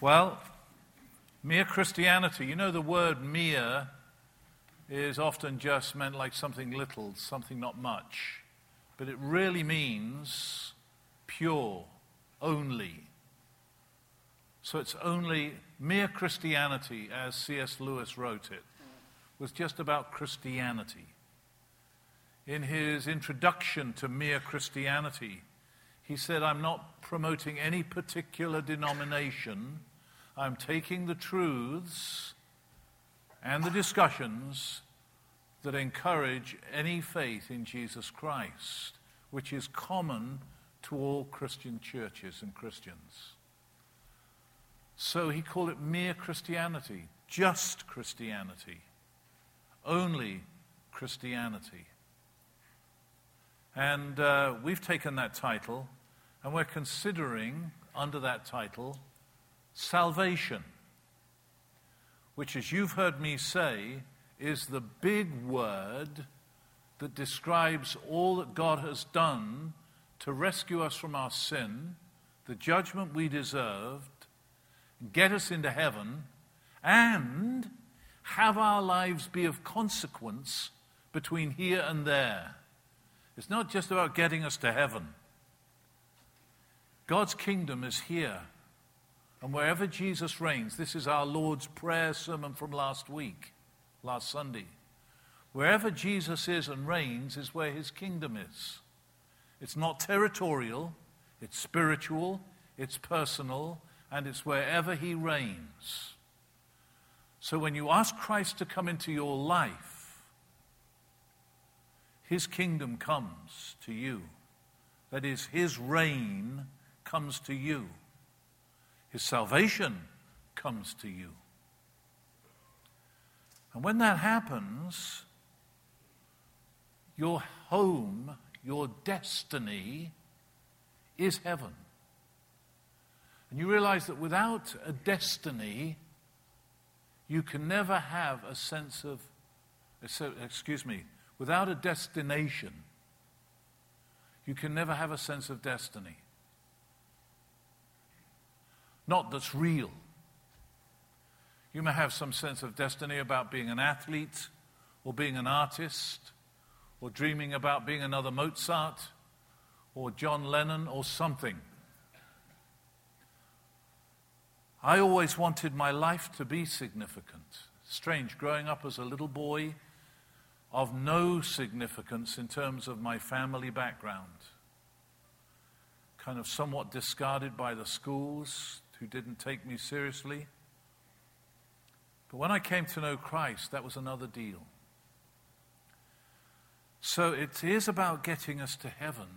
Well, mere Christianity, you know, the word mere is often just meant like something little, something not much. But it really means pure, only. So it's only mere Christianity, as C.S. Lewis wrote it, was just about Christianity. In his introduction to mere Christianity, he said, I'm not promoting any particular denomination. I'm taking the truths and the discussions that encourage any faith in Jesus Christ, which is common to all Christian churches and Christians. So he called it mere Christianity, just Christianity, only Christianity. And uh, we've taken that title and we're considering, under that title, salvation, which, as you've heard me say, is the big word that describes all that God has done to rescue us from our sin, the judgment we deserved, get us into heaven, and have our lives be of consequence between here and there. It's not just about getting us to heaven. God's kingdom is here. And wherever Jesus reigns, this is our Lord's prayer sermon from last week, last Sunday. Wherever Jesus is and reigns is where his kingdom is. It's not territorial, it's spiritual, it's personal, and it's wherever he reigns. So when you ask Christ to come into your life, his kingdom comes to you. That is, his reign comes to you, his salvation comes to you. And when that happens, your home your destiny is heaven. And you realize that without a destiny, you can never have a sense of, excuse me, without a destination, you can never have a sense of destiny. Not that's real. You may have some sense of destiny about being an athlete or being an artist or dreaming about being another Mozart or John Lennon or something. I always wanted my life to be significant. Strange, growing up as a little boy of no significance in terms of my family background, kind of somewhat discarded by the schools who didn't take me seriously. But when I came to know Christ, that was another deal. So it is about getting us to heaven,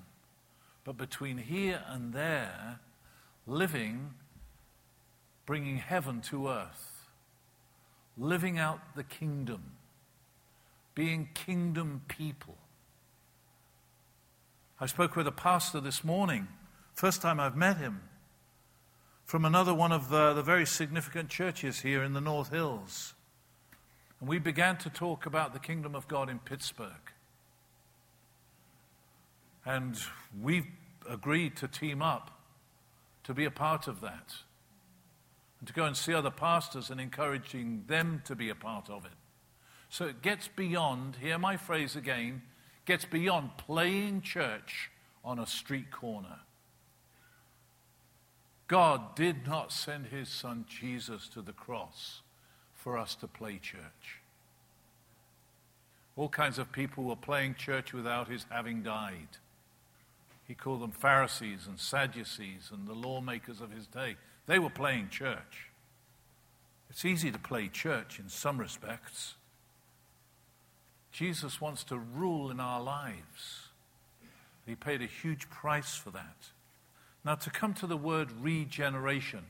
but between here and there, living, bringing heaven to earth, living out the kingdom, being kingdom people. I spoke with a pastor this morning, first time I've met him, from another one of the, the very significant churches here in the North Hills. And we began to talk about the kingdom of God in Pittsburgh. And we've agreed to team up to be a part of that. And to go and see other pastors and encouraging them to be a part of it. So it gets beyond, hear my phrase again, gets beyond playing church on a street corner. God did not send his son Jesus to the cross for us to play church. All kinds of people were playing church without his having died. He called them Pharisees and Sadducees and the lawmakers of his day. They were playing church. It's easy to play church in some respects. Jesus wants to rule in our lives. He paid a huge price for that. Now, to come to the word regeneration,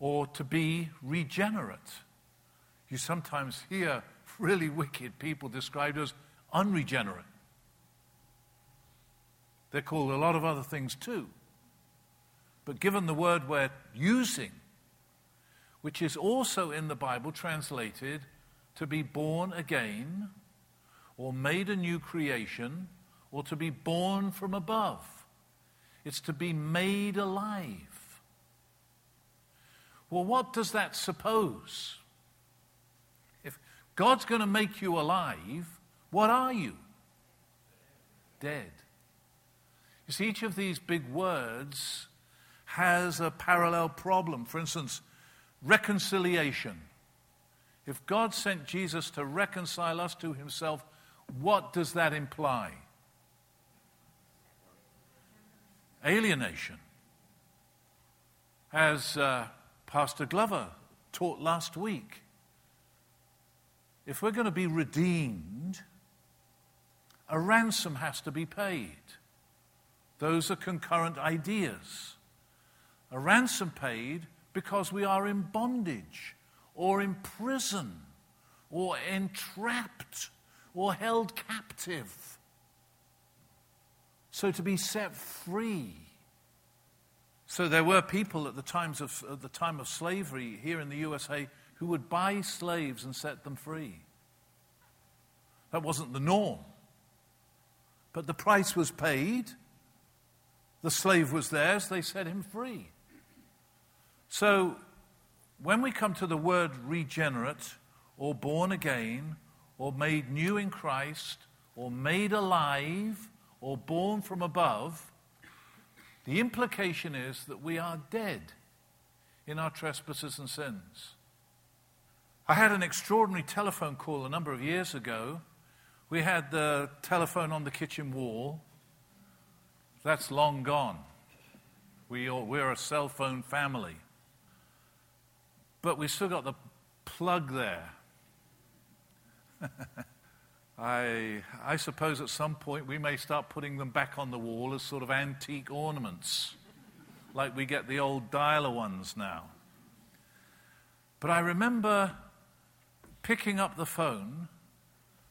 or to be regenerate, you sometimes hear really wicked people described as unregenerate. They're called a lot of other things too. But given the word we're using, which is also in the Bible translated to be born again, or made a new creation, or to be born from above, it's to be made alive. Well, what does that suppose? If God's going to make you alive, what are you? Dead. You see, each of these big words has a parallel problem. For instance, reconciliation. If God sent Jesus to reconcile us to himself, what does that imply? Alienation. As uh, Pastor Glover taught last week, if we're going to be redeemed, a ransom has to be paid. Those are concurrent ideas. A ransom paid because we are in bondage or in prison or entrapped or held captive. So to be set free. So there were people at the, times of, at the time of slavery here in the USA who would buy slaves and set them free. That wasn't the norm. But the price was paid. The slave was theirs. They set him free. So when we come to the word regenerate or born again or made new in Christ or made alive or born from above, the implication is that we are dead in our trespasses and sins. I had an extraordinary telephone call a number of years ago. We had the telephone on the kitchen wall. That's long gone. We are, we're a cell phone family. But we still got the plug there. I, I suppose at some point we may start putting them back on the wall as sort of antique ornaments, like we get the old dialer ones now. But I remember picking up the phone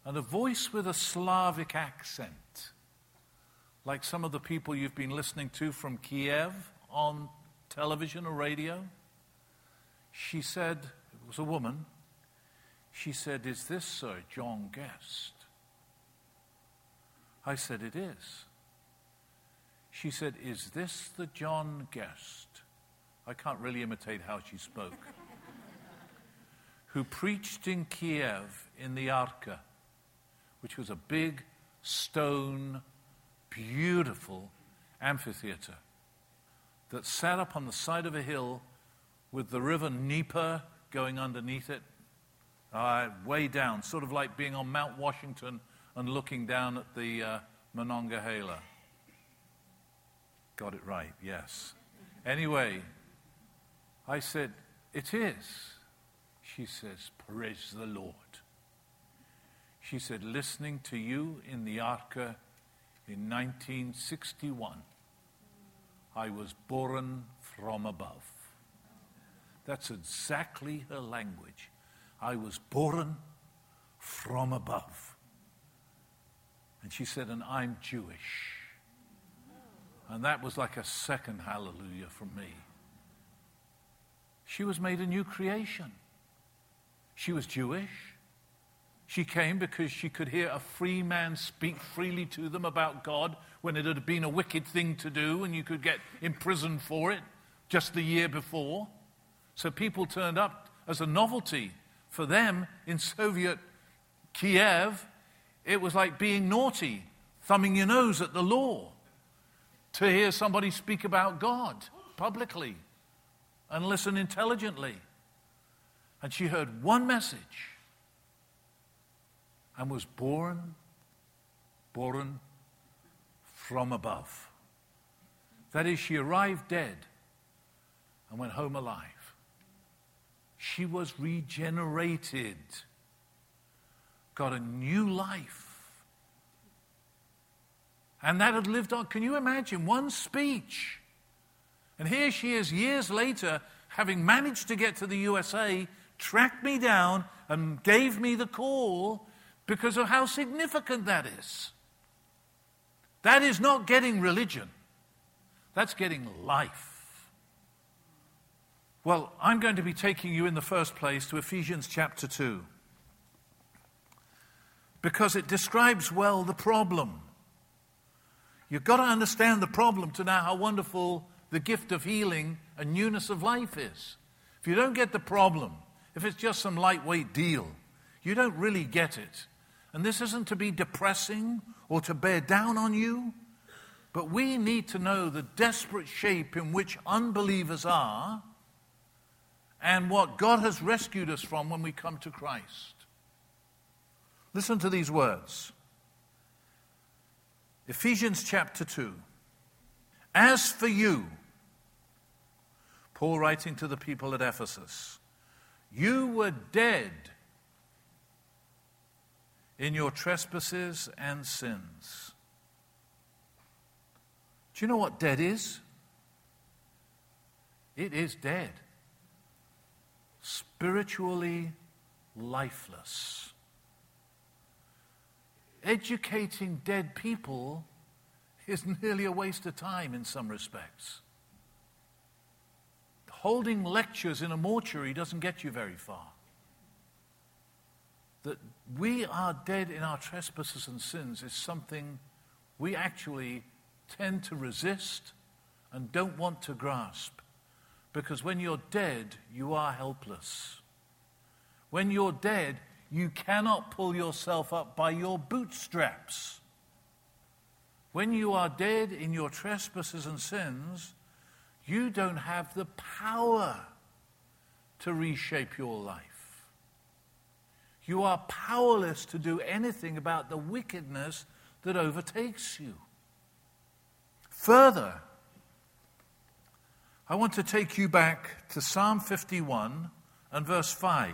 and a voice with a Slavic accent, like some of the people you've been listening to from Kiev on television or radio. She said, it was a woman, she said, Is this Sir John Guest? I said, It is. She said, Is this the John Guest? I can't really imitate how she spoke. Who preached in Kiev in the Arka, which was a big stone, beautiful amphitheater that sat up on the side of a hill with the river Dnieper going underneath it, uh, way down, sort of like being on Mount Washington and looking down at the uh, Monongahela. Got it right, yes. Anyway, I said, It is. She says, Praise the Lord. She said, Listening to you in the Arca in 1961, I was born from above. That's exactly her language. I was born from above. And she said, and I'm Jewish. And that was like a second hallelujah from me. She was made a new creation. She was Jewish. She came because she could hear a free man speak freely to them about God when it had been a wicked thing to do and you could get imprisoned for it just the year before. So people turned up as a novelty for them in Soviet Kiev. It was like being naughty, thumbing your nose at the law to hear somebody speak about God publicly and listen intelligently. And she heard one message and was born, born from above. That is, she arrived dead and went home alive. She was regenerated, got a new life. And that had lived on. Can you imagine one speech? And here she is years later, having managed to get to the USA, tracked me down and gave me the call because of how significant that is. That is not getting religion, that's getting life. Well, I'm going to be taking you in the first place to Ephesians chapter 2 because it describes well the problem. You've got to understand the problem to know how wonderful the gift of healing and newness of life is. If you don't get the problem, if it's just some lightweight deal, you don't really get it. And this isn't to be depressing or to bear down on you, but we need to know the desperate shape in which unbelievers are and what God has rescued us from when we come to Christ. Listen to these words Ephesians chapter 2. As for you, Paul writing to the people at Ephesus, you were dead in your trespasses and sins. Do you know what dead is? It is dead. Spiritually lifeless. Educating dead people is nearly a waste of time in some respects. Holding lectures in a mortuary doesn't get you very far. That we are dead in our trespasses and sins is something we actually tend to resist and don't want to grasp. Because when you're dead, you are helpless. When you're dead, you cannot pull yourself up by your bootstraps. When you are dead in your trespasses and sins, you don't have the power to reshape your life. You are powerless to do anything about the wickedness that overtakes you. Further, I want to take you back to Psalm 51 and verse 5.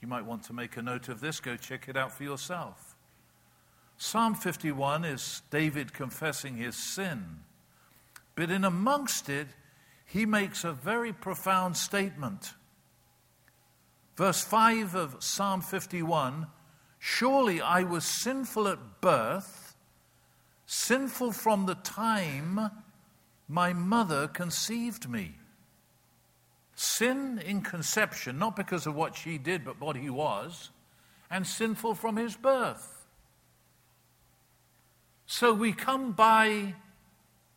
You might want to make a note of this, go check it out for yourself. Psalm 51 is David confessing his sin, but in amongst it, he makes a very profound statement. Verse 5 of Psalm 51 Surely I was sinful at birth, sinful from the time my mother conceived me. Sin in conception, not because of what she did, but what he was, and sinful from his birth. So we come by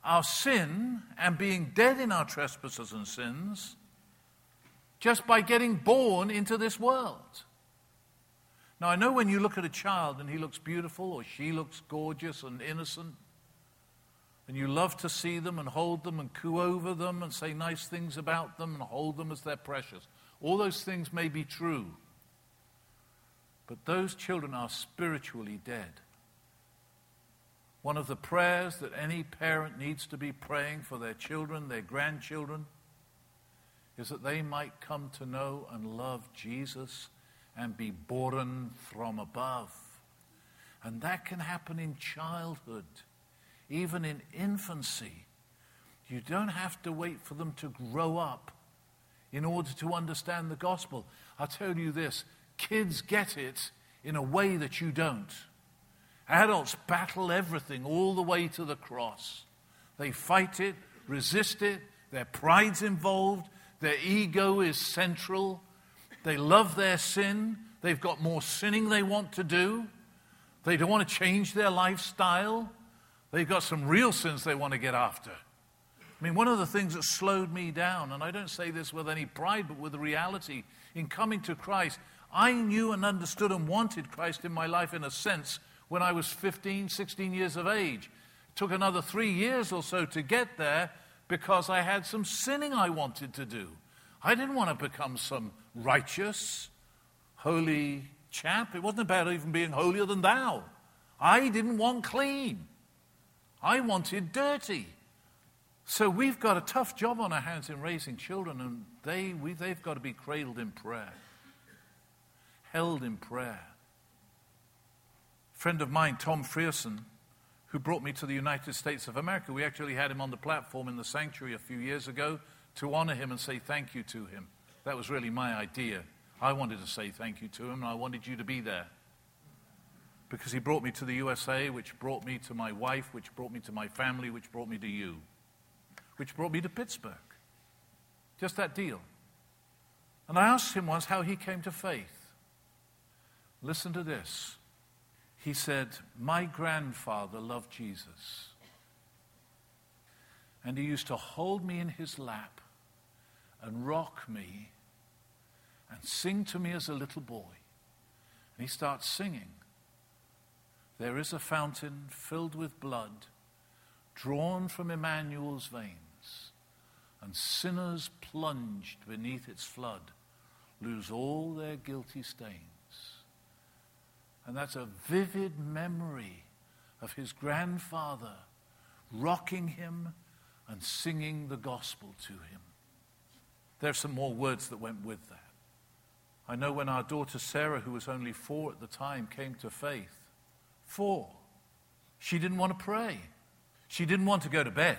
our sin and being dead in our trespasses and sins just by getting born into this world. Now, I know when you look at a child and he looks beautiful or she looks gorgeous and innocent, and you love to see them and hold them and coo over them and say nice things about them and hold them as they're precious. All those things may be true. But those children are spiritually dead. One of the prayers that any parent needs to be praying for their children, their grandchildren, is that they might come to know and love Jesus and be born from above. And that can happen in childhood, even in infancy. You don't have to wait for them to grow up in order to understand the gospel. I'll tell you this kids get it in a way that you don't. Adults battle everything all the way to the cross. They fight it, resist it, their pride's involved, their ego is central. They love their sin. They've got more sinning they want to do. They don't want to change their lifestyle. They've got some real sins they want to get after. I mean, one of the things that slowed me down, and I don't say this with any pride, but with reality, in coming to Christ, I knew and understood and wanted Christ in my life in a sense when I was 15, 16 years of age. It took another three years or so to get there, because I had some sinning I wanted to do. I didn't want to become some righteous, holy chap. It wasn't about even being holier than thou. I didn't want clean. I wanted dirty. So we've got a tough job on our hands in raising children, and they, we, they've got to be cradled in prayer, held in prayer. A friend of mine, Tom Frierson, who brought me to the United States of America. We actually had him on the platform in the sanctuary a few years ago to honor him and say thank you to him. That was really my idea. I wanted to say thank you to him, and I wanted you to be there. Because he brought me to the USA, which brought me to my wife, which brought me to my family, which brought me to you, which brought me to Pittsburgh. Just that deal. And I asked him once how he came to faith. Listen to this he said, My grandfather loved Jesus. And he used to hold me in his lap and rock me and sing to me as a little boy. And he starts singing. There is a fountain filled with blood, drawn from Emmanuel's veins, and sinners plunged beneath its flood lose all their guilty stains. And that's a vivid memory of his grandfather rocking him and singing the gospel to him. There are some more words that went with that. I know when our daughter Sarah, who was only four at the time, came to faith, four, she didn't want to pray. She didn't want to go to bed.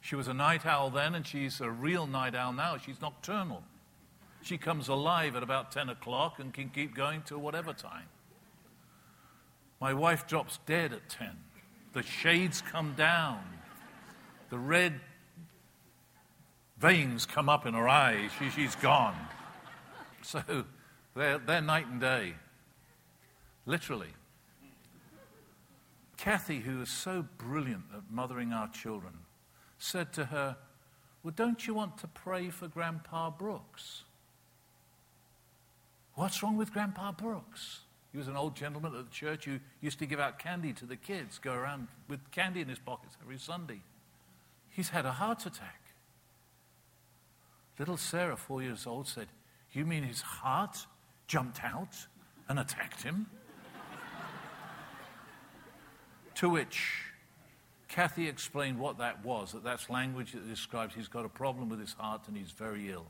She was a night owl then, and she's a real night owl now. She's nocturnal. She comes alive at about 10 o'clock and can keep going till whatever time. My wife drops dead at 10. The shades come down. The red veins come up in her eyes. She, she's gone. So they're, they're night and day, literally. Kathy, who is so brilliant at mothering our children, said to her, Well, don't you want to pray for Grandpa Brooks? What's wrong with Grandpa Brooks? He was an old gentleman at the church who used to give out candy to the kids, go around with candy in his pockets every Sunday. He's had a heart attack. Little Sarah, four years old, said, You mean his heart jumped out and attacked him? To which Kathy explained what that was, that that's language that describes he's got a problem with his heart and he's very ill.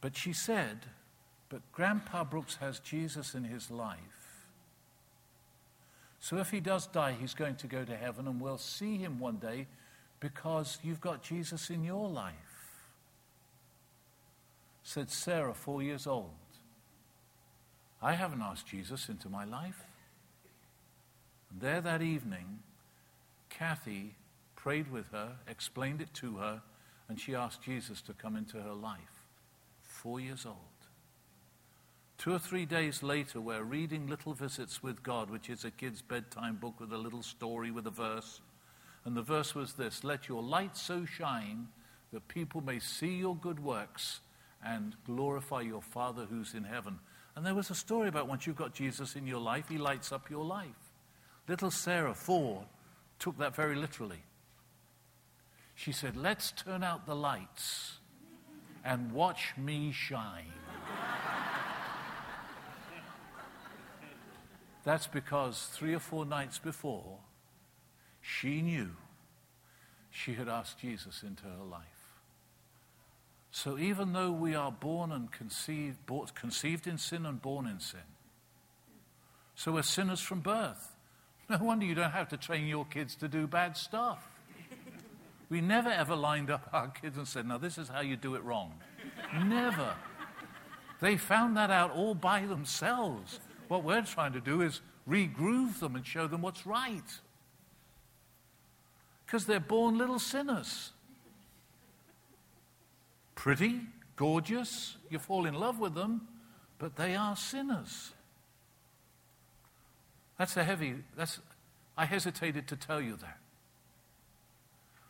But she said, But Grandpa Brooks has Jesus in his life. So if he does die, he's going to go to heaven and we'll see him one day because you've got Jesus in your life. Said Sarah, four years old. I haven't asked Jesus into my life. And there that evening, Kathy prayed with her, explained it to her, and she asked Jesus to come into her life four years old. Two or three days later, we're reading Little Visits with God, which is a kid's bedtime book with a little story with a verse. And the verse was this Let your light so shine that people may see your good works and glorify your Father who's in heaven. And there was a story about once you've got Jesus in your life, he lights up your life. Little Sarah, four, took that very literally. She said, Let's turn out the lights and watch me shine. That's because three or four nights before, she knew she had asked Jesus into her life. So even though we are born and conceived, conceived in sin and born in sin, so we're sinners from birth. No wonder you don't have to train your kids to do bad stuff. We never ever lined up our kids and said, now this is how you do it wrong. never. They found that out all by themselves. What we're trying to do is regroove them and show them what's right. Because they're born little sinners. Pretty, gorgeous, you fall in love with them, but they are sinners. That's a heavy, that's, I hesitated to tell you that.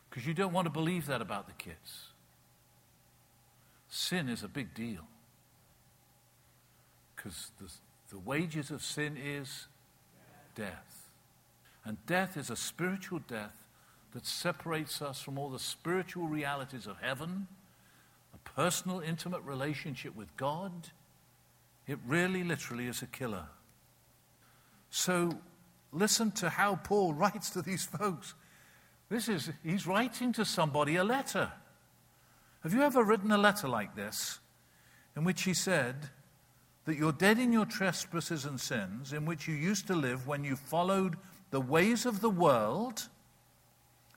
Because you don't want to believe that about the kids. Sin is a big deal. Because the, the wages of sin is death. And death is a spiritual death that separates us from all the spiritual realities of heaven, a personal, intimate relationship with God. It really, literally is a killer. So, listen to how Paul writes to these folks. This is, he's writing to somebody a letter. Have you ever written a letter like this in which he said that you're dead in your trespasses and sins in which you used to live when you followed the ways of the world?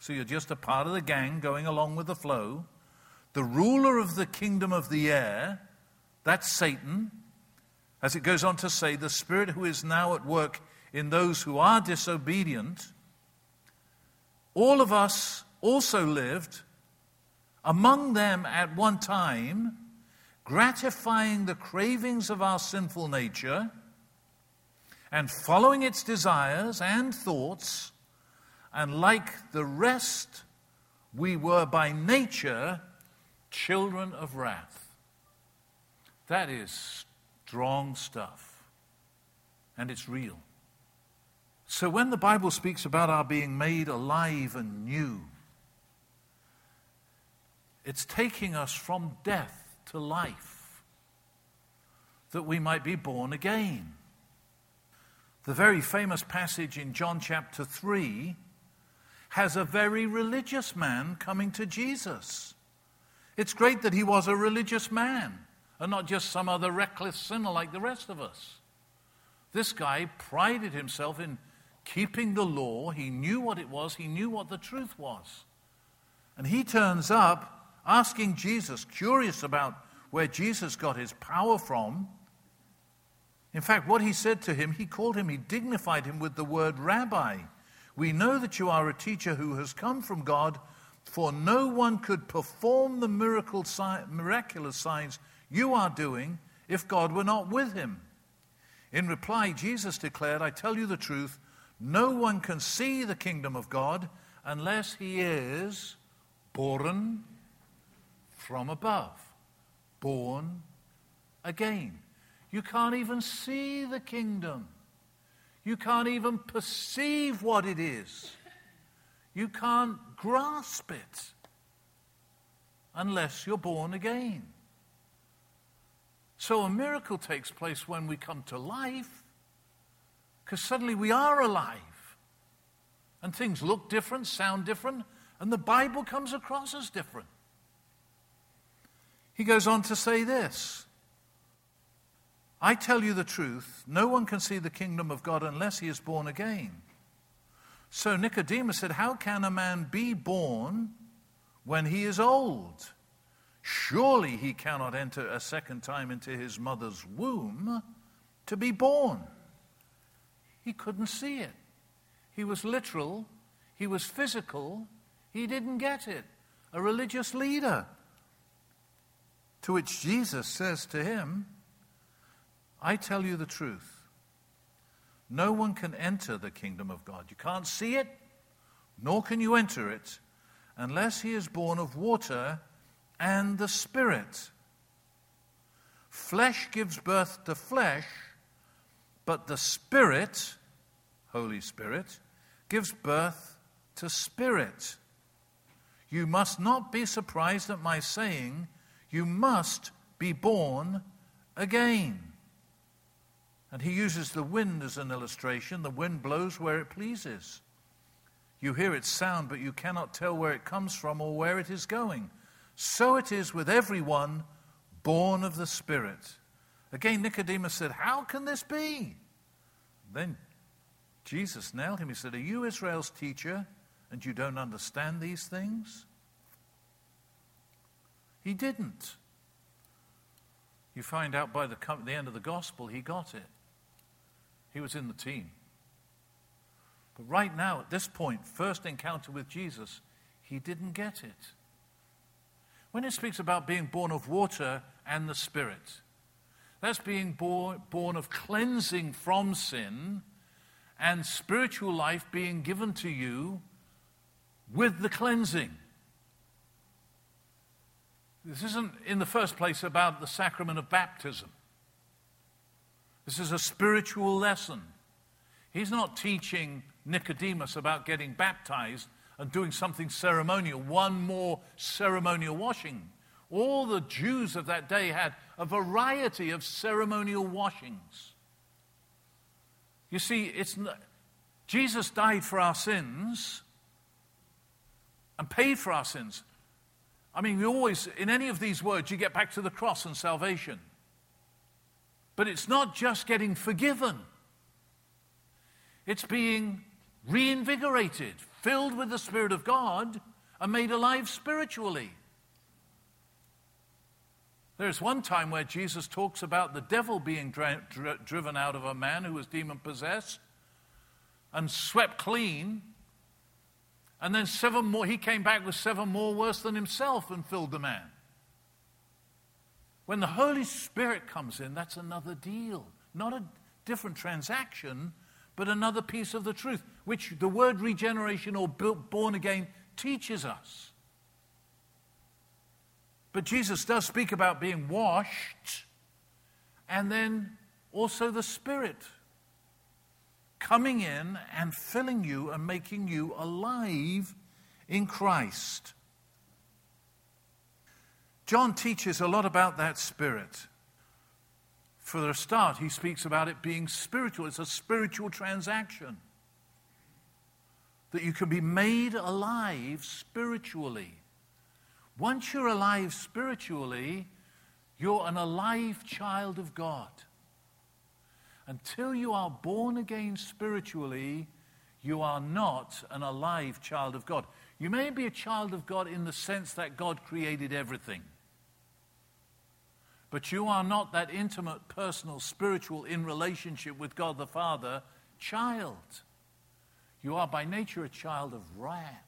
So you're just a part of the gang going along with the flow. The ruler of the kingdom of the air, that's Satan. As it goes on to say, the spirit who is now at work in those who are disobedient all of us also lived among them at one time, gratifying the cravings of our sinful nature and following its desires and thoughts, and like the rest, we were by nature children of wrath. That is strong stuff. And it's real. So when the Bible speaks about our being made alive and new, it's taking us from death to life, that we might be born again. The very famous passage in John chapter 3 has a very religious man coming to Jesus. It's great that he was a religious man and not just some other reckless sinner like the rest of us. This guy prided himself in keeping the law. He knew what it was, he knew what the truth was. And he turns up asking Jesus, curious about where Jesus got his power from. In fact, what he said to him, he called him, he dignified him with the word rabbi. We know that you are a teacher who has come from God, for no one could perform the miracle, miraculous signs you are doing if God were not with him. In reply, Jesus declared, I tell you the truth, no one can see the kingdom of God unless he is born from above, born again. You can't even see the kingdom. You can't even perceive what it is. You can't grasp it unless you're born again. So a miracle takes place when we come to life because suddenly we are alive and things look different, sound different, and the Bible comes across as different. He goes on to say this I tell you the truth, no one can see the kingdom of God unless he is born again. So Nicodemus said, How can a man be born when he is old? Surely he cannot enter a second time into his mother's womb to be born. He couldn't see it. He was literal, he was physical, he didn't get it. A religious leader. To which Jesus says to him, I tell you the truth. No one can enter the kingdom of God. You can't see it, nor can you enter it, unless he is born of water and the Spirit. Flesh gives birth to flesh, but the Spirit, Holy Spirit, gives birth to spirit. You must not be surprised at my saying, You must be born again. And he uses the wind as an illustration. The wind blows where it pleases. You hear its sound, but you cannot tell where it comes from or where it is going. So it is with everyone born of the Spirit. Again, Nicodemus said, How can this be? Then Jesus nailed him. He said, Are you Israel's teacher and you don't understand these things? He didn't. You find out by the, the end of the gospel, he got it. He was in the team. But right now, at this point, first encounter with Jesus, he didn't get it. When it speaks about being born of water and the Spirit, that's being born, born of cleansing from sin and spiritual life being given to you with the cleansing. This isn't, in the first place, about the sacrament of baptism. This is a spiritual lesson. He's not teaching Nicodemus about getting baptized and doing something ceremonial, one more ceremonial washing. All the Jews of that day had a variety of ceremonial washings. You see, it's not, Jesus died for our sins and paid for our sins. I mean, we always, in any of these words, you get back to the cross and salvation. But it's not just getting forgiven, it's being reinvigorated, filled with the Spirit of God, and made alive spiritually. There's one time where Jesus talks about the devil being dra- driven out of a man who was demon possessed and swept clean. And then seven more, he came back with seven more worse than himself and filled the man. When the Holy Spirit comes in, that's another deal. Not a different transaction, but another piece of the truth, which the word regeneration or born again teaches us. But Jesus does speak about being washed and then also the Spirit coming in and filling you and making you alive in Christ. John teaches a lot about that Spirit. For a start, he speaks about it being spiritual. It's a spiritual transaction. That you can be made alive spiritually. Once you're alive spiritually, you're an alive child of God. Until you are born again spiritually, you are not an alive child of God. You may be a child of God in the sense that God created everything. But you are not that intimate, personal, spiritual, in relationship with God the Father child. You are by nature a child of wrath.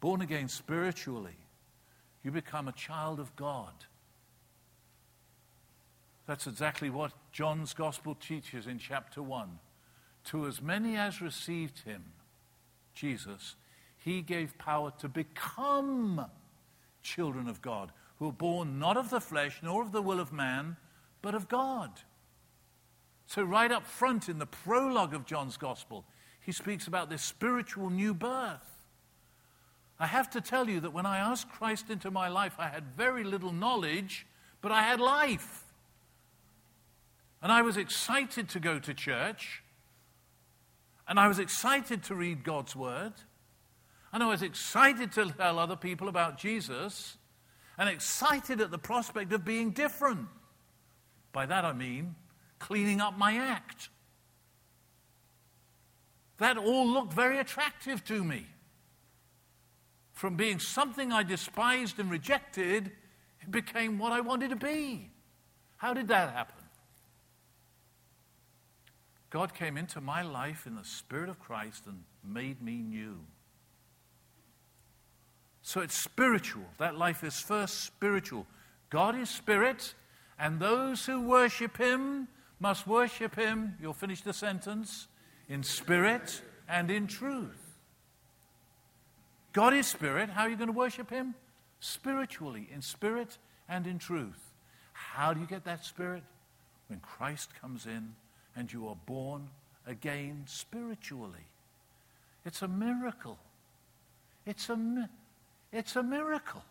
Born again spiritually, you become a child of God. That's exactly what John's gospel teaches in chapter 1. To as many as received him, Jesus, he gave power to become children of God, who are born not of the flesh nor of the will of man, but of God. So, right up front in the prologue of John's gospel, he speaks about this spiritual new birth. I have to tell you that when I asked Christ into my life, I had very little knowledge, but I had life. And I was excited to go to church. And I was excited to read God's word. And I was excited to tell other people about Jesus. And excited at the prospect of being different. By that I mean cleaning up my act. That all looked very attractive to me. From being something I despised and rejected, it became what I wanted to be. How did that happen? God came into my life in the Spirit of Christ and made me new. So it's spiritual. That life is first spiritual. God is spirit, and those who worship him must worship him, you'll finish the sentence, in spirit and in truth. God is spirit. How are you going to worship him? Spiritually, in spirit and in truth. How do you get that spirit? When Christ comes in and you are born again spiritually. It's a miracle. It's a, it's a miracle.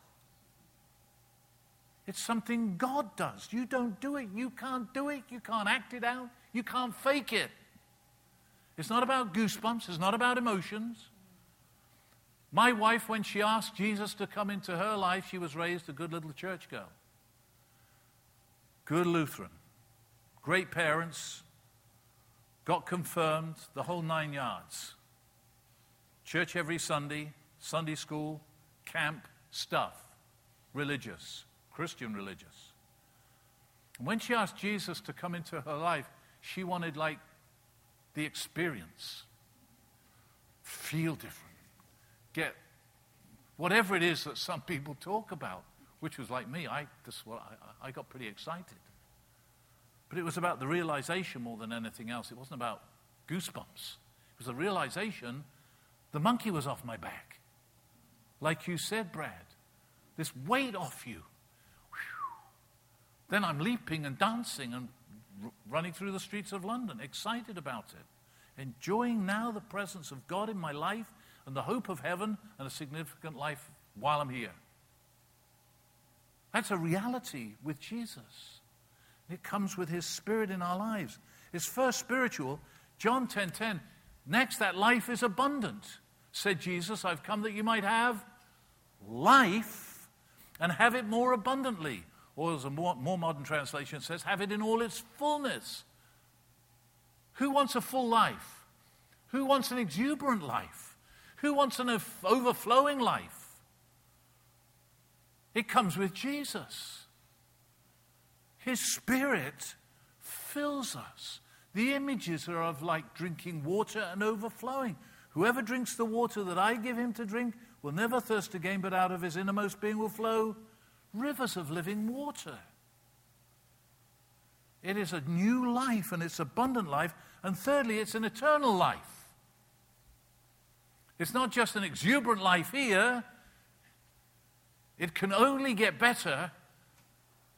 It's something God does. You don't do it. You can't do it. You can't act it out. You can't fake it. It's not about goosebumps. It's not about emotions. My wife, when she asked Jesus to come into her life, she was raised a good little church girl. Good Lutheran. Great parents, got confirmed, the whole nine yards. Church every Sunday, Sunday school, camp, stuff. Religious, Christian religious. And when she asked Jesus to come into her life, she wanted like the experience. Feel different. Get whatever it is that some people talk about, which was like me. I, this, well, I, I got pretty excited. But it was about the realization more than anything else. It wasn't about goosebumps. It was the realization the monkey was off my back. Like you said, Brad, this weight off you. Then I'm leaping and dancing and r- running through the streets of London, excited about it, enjoying now the presence of God in my life and the hope of heaven and a significant life while I'm here. That's a reality with Jesus. It comes with his spirit in our lives. It's first spiritual. John 10:10. 10, 10, Next, that life is abundant. Said Jesus, I've come that you might have life and have it more abundantly. Or as a more, more modern translation says, have it in all its fullness. Who wants a full life? Who wants an exuberant life? Who wants an overflowing life? It comes with Jesus. His Spirit fills us. The images are of like drinking water and overflowing. Whoever drinks the water that I give him to drink will never thirst again, but out of his innermost being will flow rivers of living water. It is a new life and it's abundant life. And thirdly, it's an eternal life. It's not just an exuberant life here, It can only get better.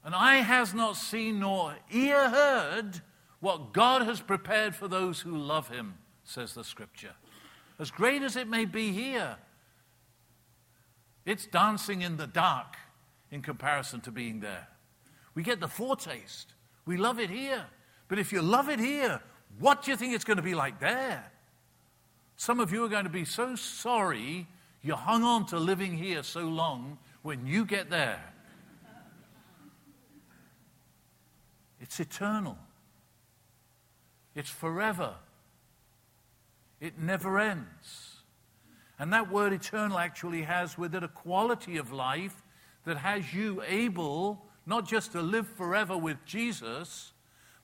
And eye has not seen nor ear heard what God has prepared for those who love him, says the scripture. As great as it may be here, it's dancing in the dark in comparison to being there. We get the foretaste. We love it here. But if you love it here, what do you think it's going to be like there? Some of you are going to be so sorry you hung on to living here so long when you get there. It's eternal, it's forever, it never ends. And that word eternal actually has with it a quality of life that has you able not just to live forever with Jesus,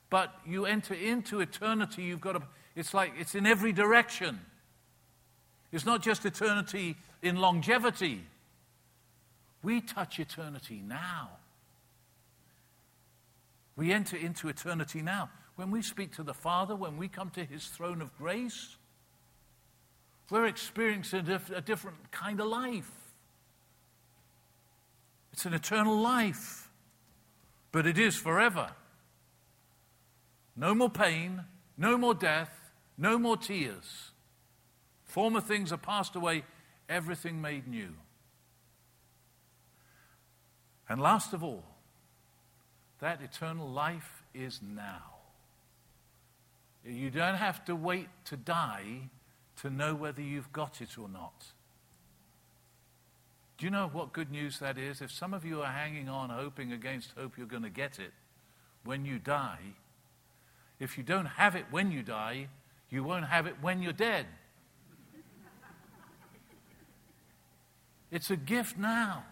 but you enter into eternity. You've got to, it's like it's in every direction. It's not just eternity in longevity. We touch eternity now. We enter into eternity now. When we speak to the Father, when we come to his throne of grace, we're experiencing a, different kind of life. It's an eternal life, but it is forever. No more pain, no more death, no more tears. Former things are passed away, everything made new. And last of all, that eternal life is now. You don't have to wait to die to know whether you've got it or not. Do you know what good news that is? If some of you are hanging on, hoping against hope you're going to get it when you die, if you don't have it when you die, you won't have it when you're dead. It's a gift now.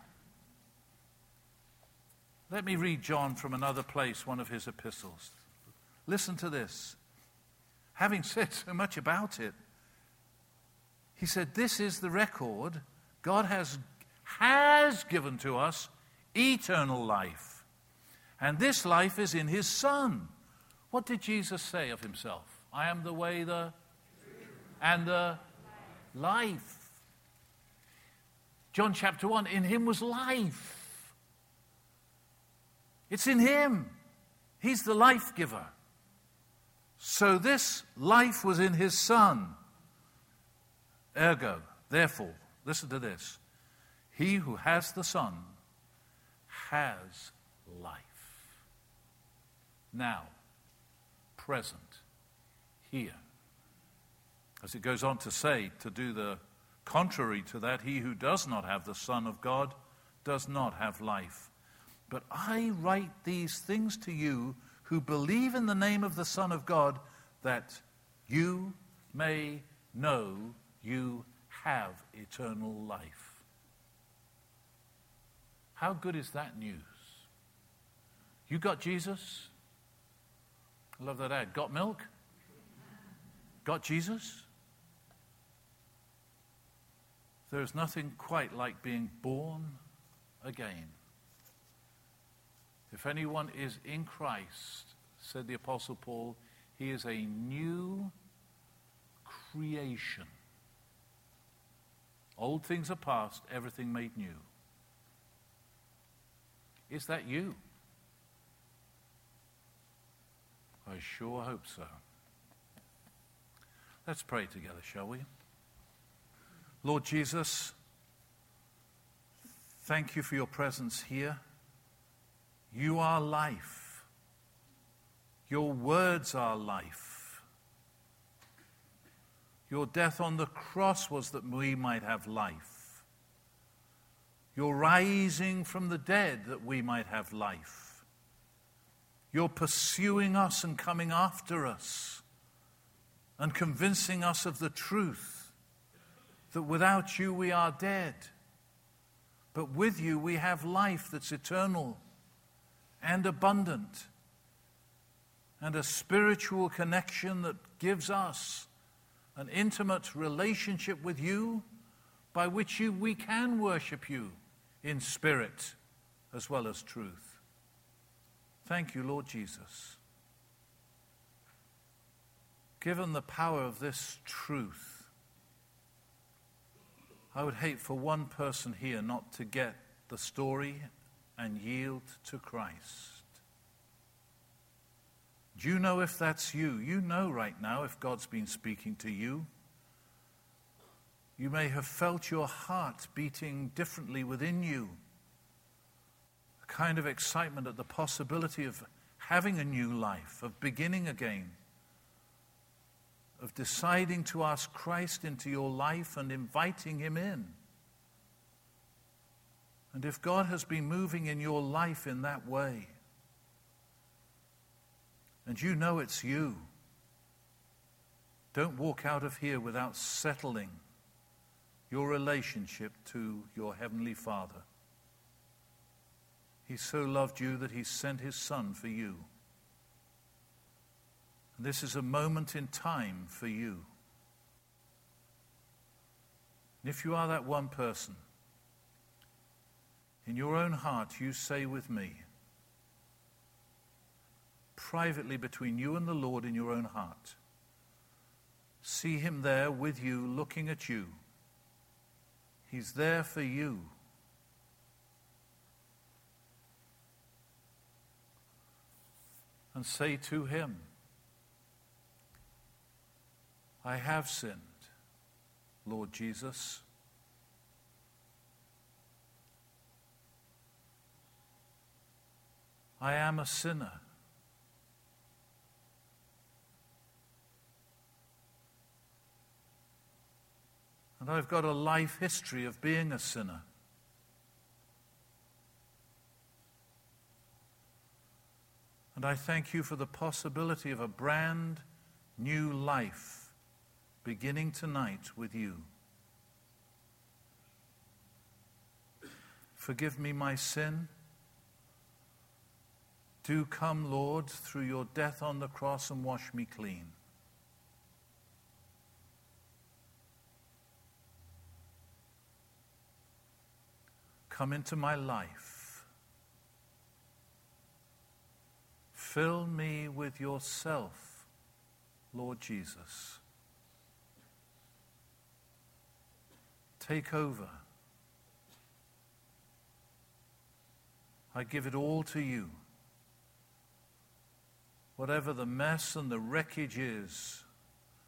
Let me read John from another place, one of his epistles. Listen to this. Having said so much about it, he said, This is the record God has has given to us eternal life. And this life is in his Son. What did Jesus say of himself? I am the way, the and the life. John chapter 1 In him was life. It's in him. He's the life giver. So this life was in his Son. Ergo, therefore, listen to this he who has the Son has life. Now, present, here. As it goes on to say, to do the contrary to that, he who does not have the Son of God does not have life. But I write these things to you who believe in the name of the Son of God, that you may know you have eternal life. How good is that news? You got Jesus? I love that ad. Got milk? Got Jesus? There is nothing quite like being born again. If anyone is in Christ, said the Apostle Paul, he is a new creation. Old things are past, everything made new. Is that you? I sure hope so. Let's pray together, shall we? Lord Jesus, thank you for your presence here. You are life. Your words are life. Your death on the cross was that we might have life. You're rising from the dead that we might have life. You're pursuing us and coming after us and convincing us of the truth that without you we are dead. But with you we have life that's eternal and abundant and a spiritual connection that gives us an intimate relationship with you by which you, we can worship you in spirit as well as truth. Thank you, Lord Jesus. Given the power of this truth, I would hate for one person here not to get the story and yield to Christ. Do you know if that's you? You know right now if God's been speaking to you. You may have felt your heart beating differently within you. A kind of excitement at the possibility of having a new life, of beginning again, of deciding to ask Christ into your life and inviting Him in. And if God has been moving in your life in that way, and you know it's you, don't walk out of here without settling your relationship to your Heavenly Father. He so loved you that He sent His Son for you. And this is a moment in time for you. And if you are that one person, in your own heart, you say with me, privately between you and the Lord in your own heart, see Him there with you, looking at you. He's there for you. And say to Him, I have sinned, Lord Jesus. I am a sinner. And I've got a life history of being a sinner. And I thank you for the possibility of a brand new life beginning tonight with you. Forgive me my sin. Do come, Lord, through your death on the cross and wash me clean. Come into my life. Fill me with yourself, Lord Jesus. Take over. I give it all to you whatever the mess and the wreckage is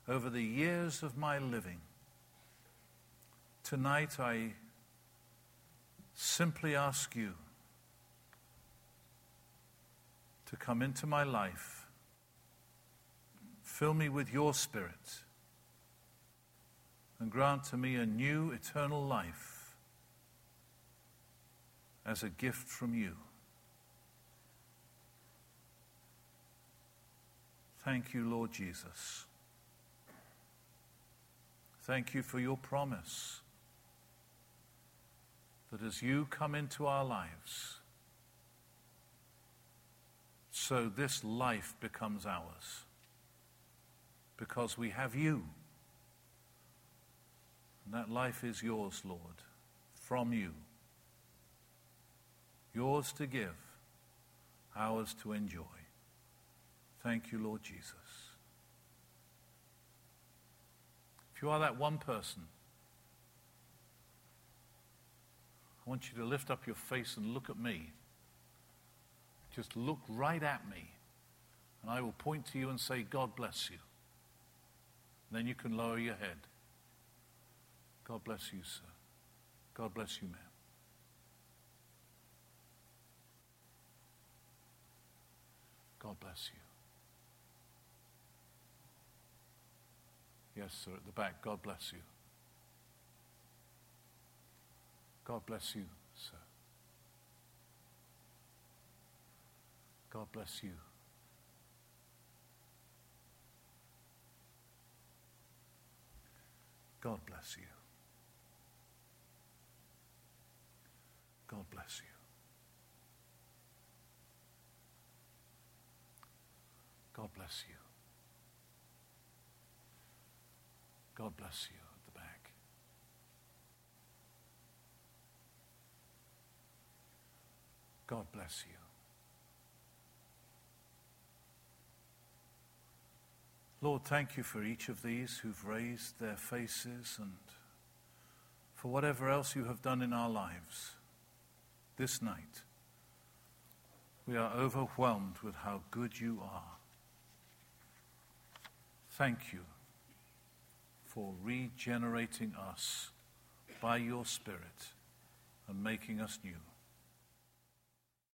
over the years of my living, tonight I simply ask you to come into my life, fill me with your spirit, and grant to me a new eternal life as a gift from you. Thank you, Lord Jesus. Thank you for your promise that as you come into our lives, so this life becomes ours. Because we have you. And that life is yours, Lord, from you. Yours to give, ours to enjoy. Thank you, Lord Jesus. If you are that one person, I want you to lift up your face and look at me. Just look right at me, and I will point to you and say, God bless you. And then you can lower your head. God bless you, sir. God bless you, ma'am. God bless you. Yes, sir, at the back. God bless you. God bless you, sir. God bless you. God bless you. God bless you. God bless you. God bless you God bless you. Lord, thank you for each of these who've raised their faces and for whatever else you have done in our lives this night. We are overwhelmed with how good you are. Thank you for regenerating us by your Spirit and making us new.